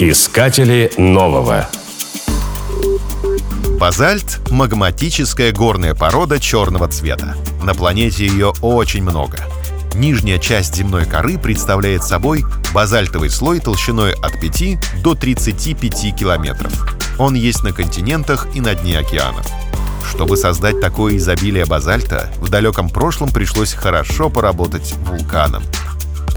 Искатели нового. Базальт – магматическая горная порода черного цвета. На планете ее очень много. Нижняя часть земной коры представляет собой базальтовый слой толщиной от 5 до 35 километров. Он есть на континентах и на дне океанов. Чтобы создать такое изобилие базальта, в далеком прошлом пришлось хорошо поработать вулканом.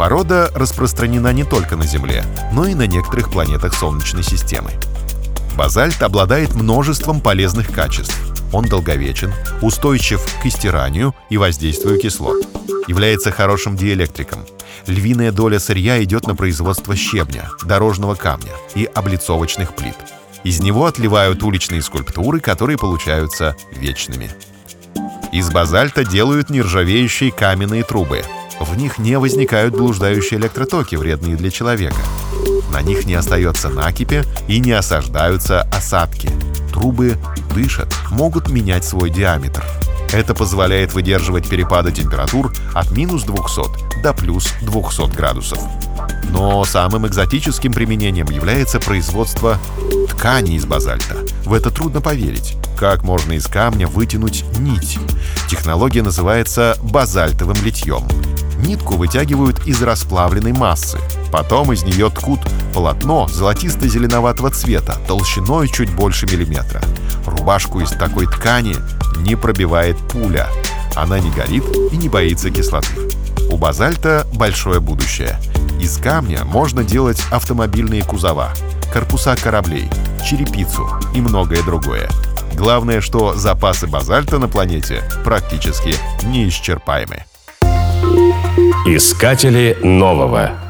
Порода распространена не только на Земле, но и на некоторых планетах Солнечной системы. Базальт обладает множеством полезных качеств. Он долговечен, устойчив к истиранию и воздействию кислот. Является хорошим диэлектриком. Львиная доля сырья идет на производство щебня, дорожного камня и облицовочных плит. Из него отливают уличные скульптуры, которые получаются вечными. Из базальта делают нержавеющие каменные трубы. В них не возникают блуждающие электротоки, вредные для человека. На них не остается накипи и не осаждаются осадки. Трубы дышат, могут менять свой диаметр. Это позволяет выдерживать перепады температур от минус 200 до плюс 200 градусов. Но самым экзотическим применением является производство ткани из базальта. В это трудно поверить. Как можно из камня вытянуть нить? Технология называется базальтовым литьем. Нитку вытягивают из расплавленной массы. Потом из нее ткут полотно золотисто-зеленоватого цвета, толщиной чуть больше миллиметра. Рубашку из такой ткани не пробивает пуля. Она не горит и не боится кислоты. У базальта большое будущее. Из камня можно делать автомобильные кузова, корпуса кораблей, черепицу и многое другое. Главное, что запасы базальта на планете практически неисчерпаемы. Искатели нового.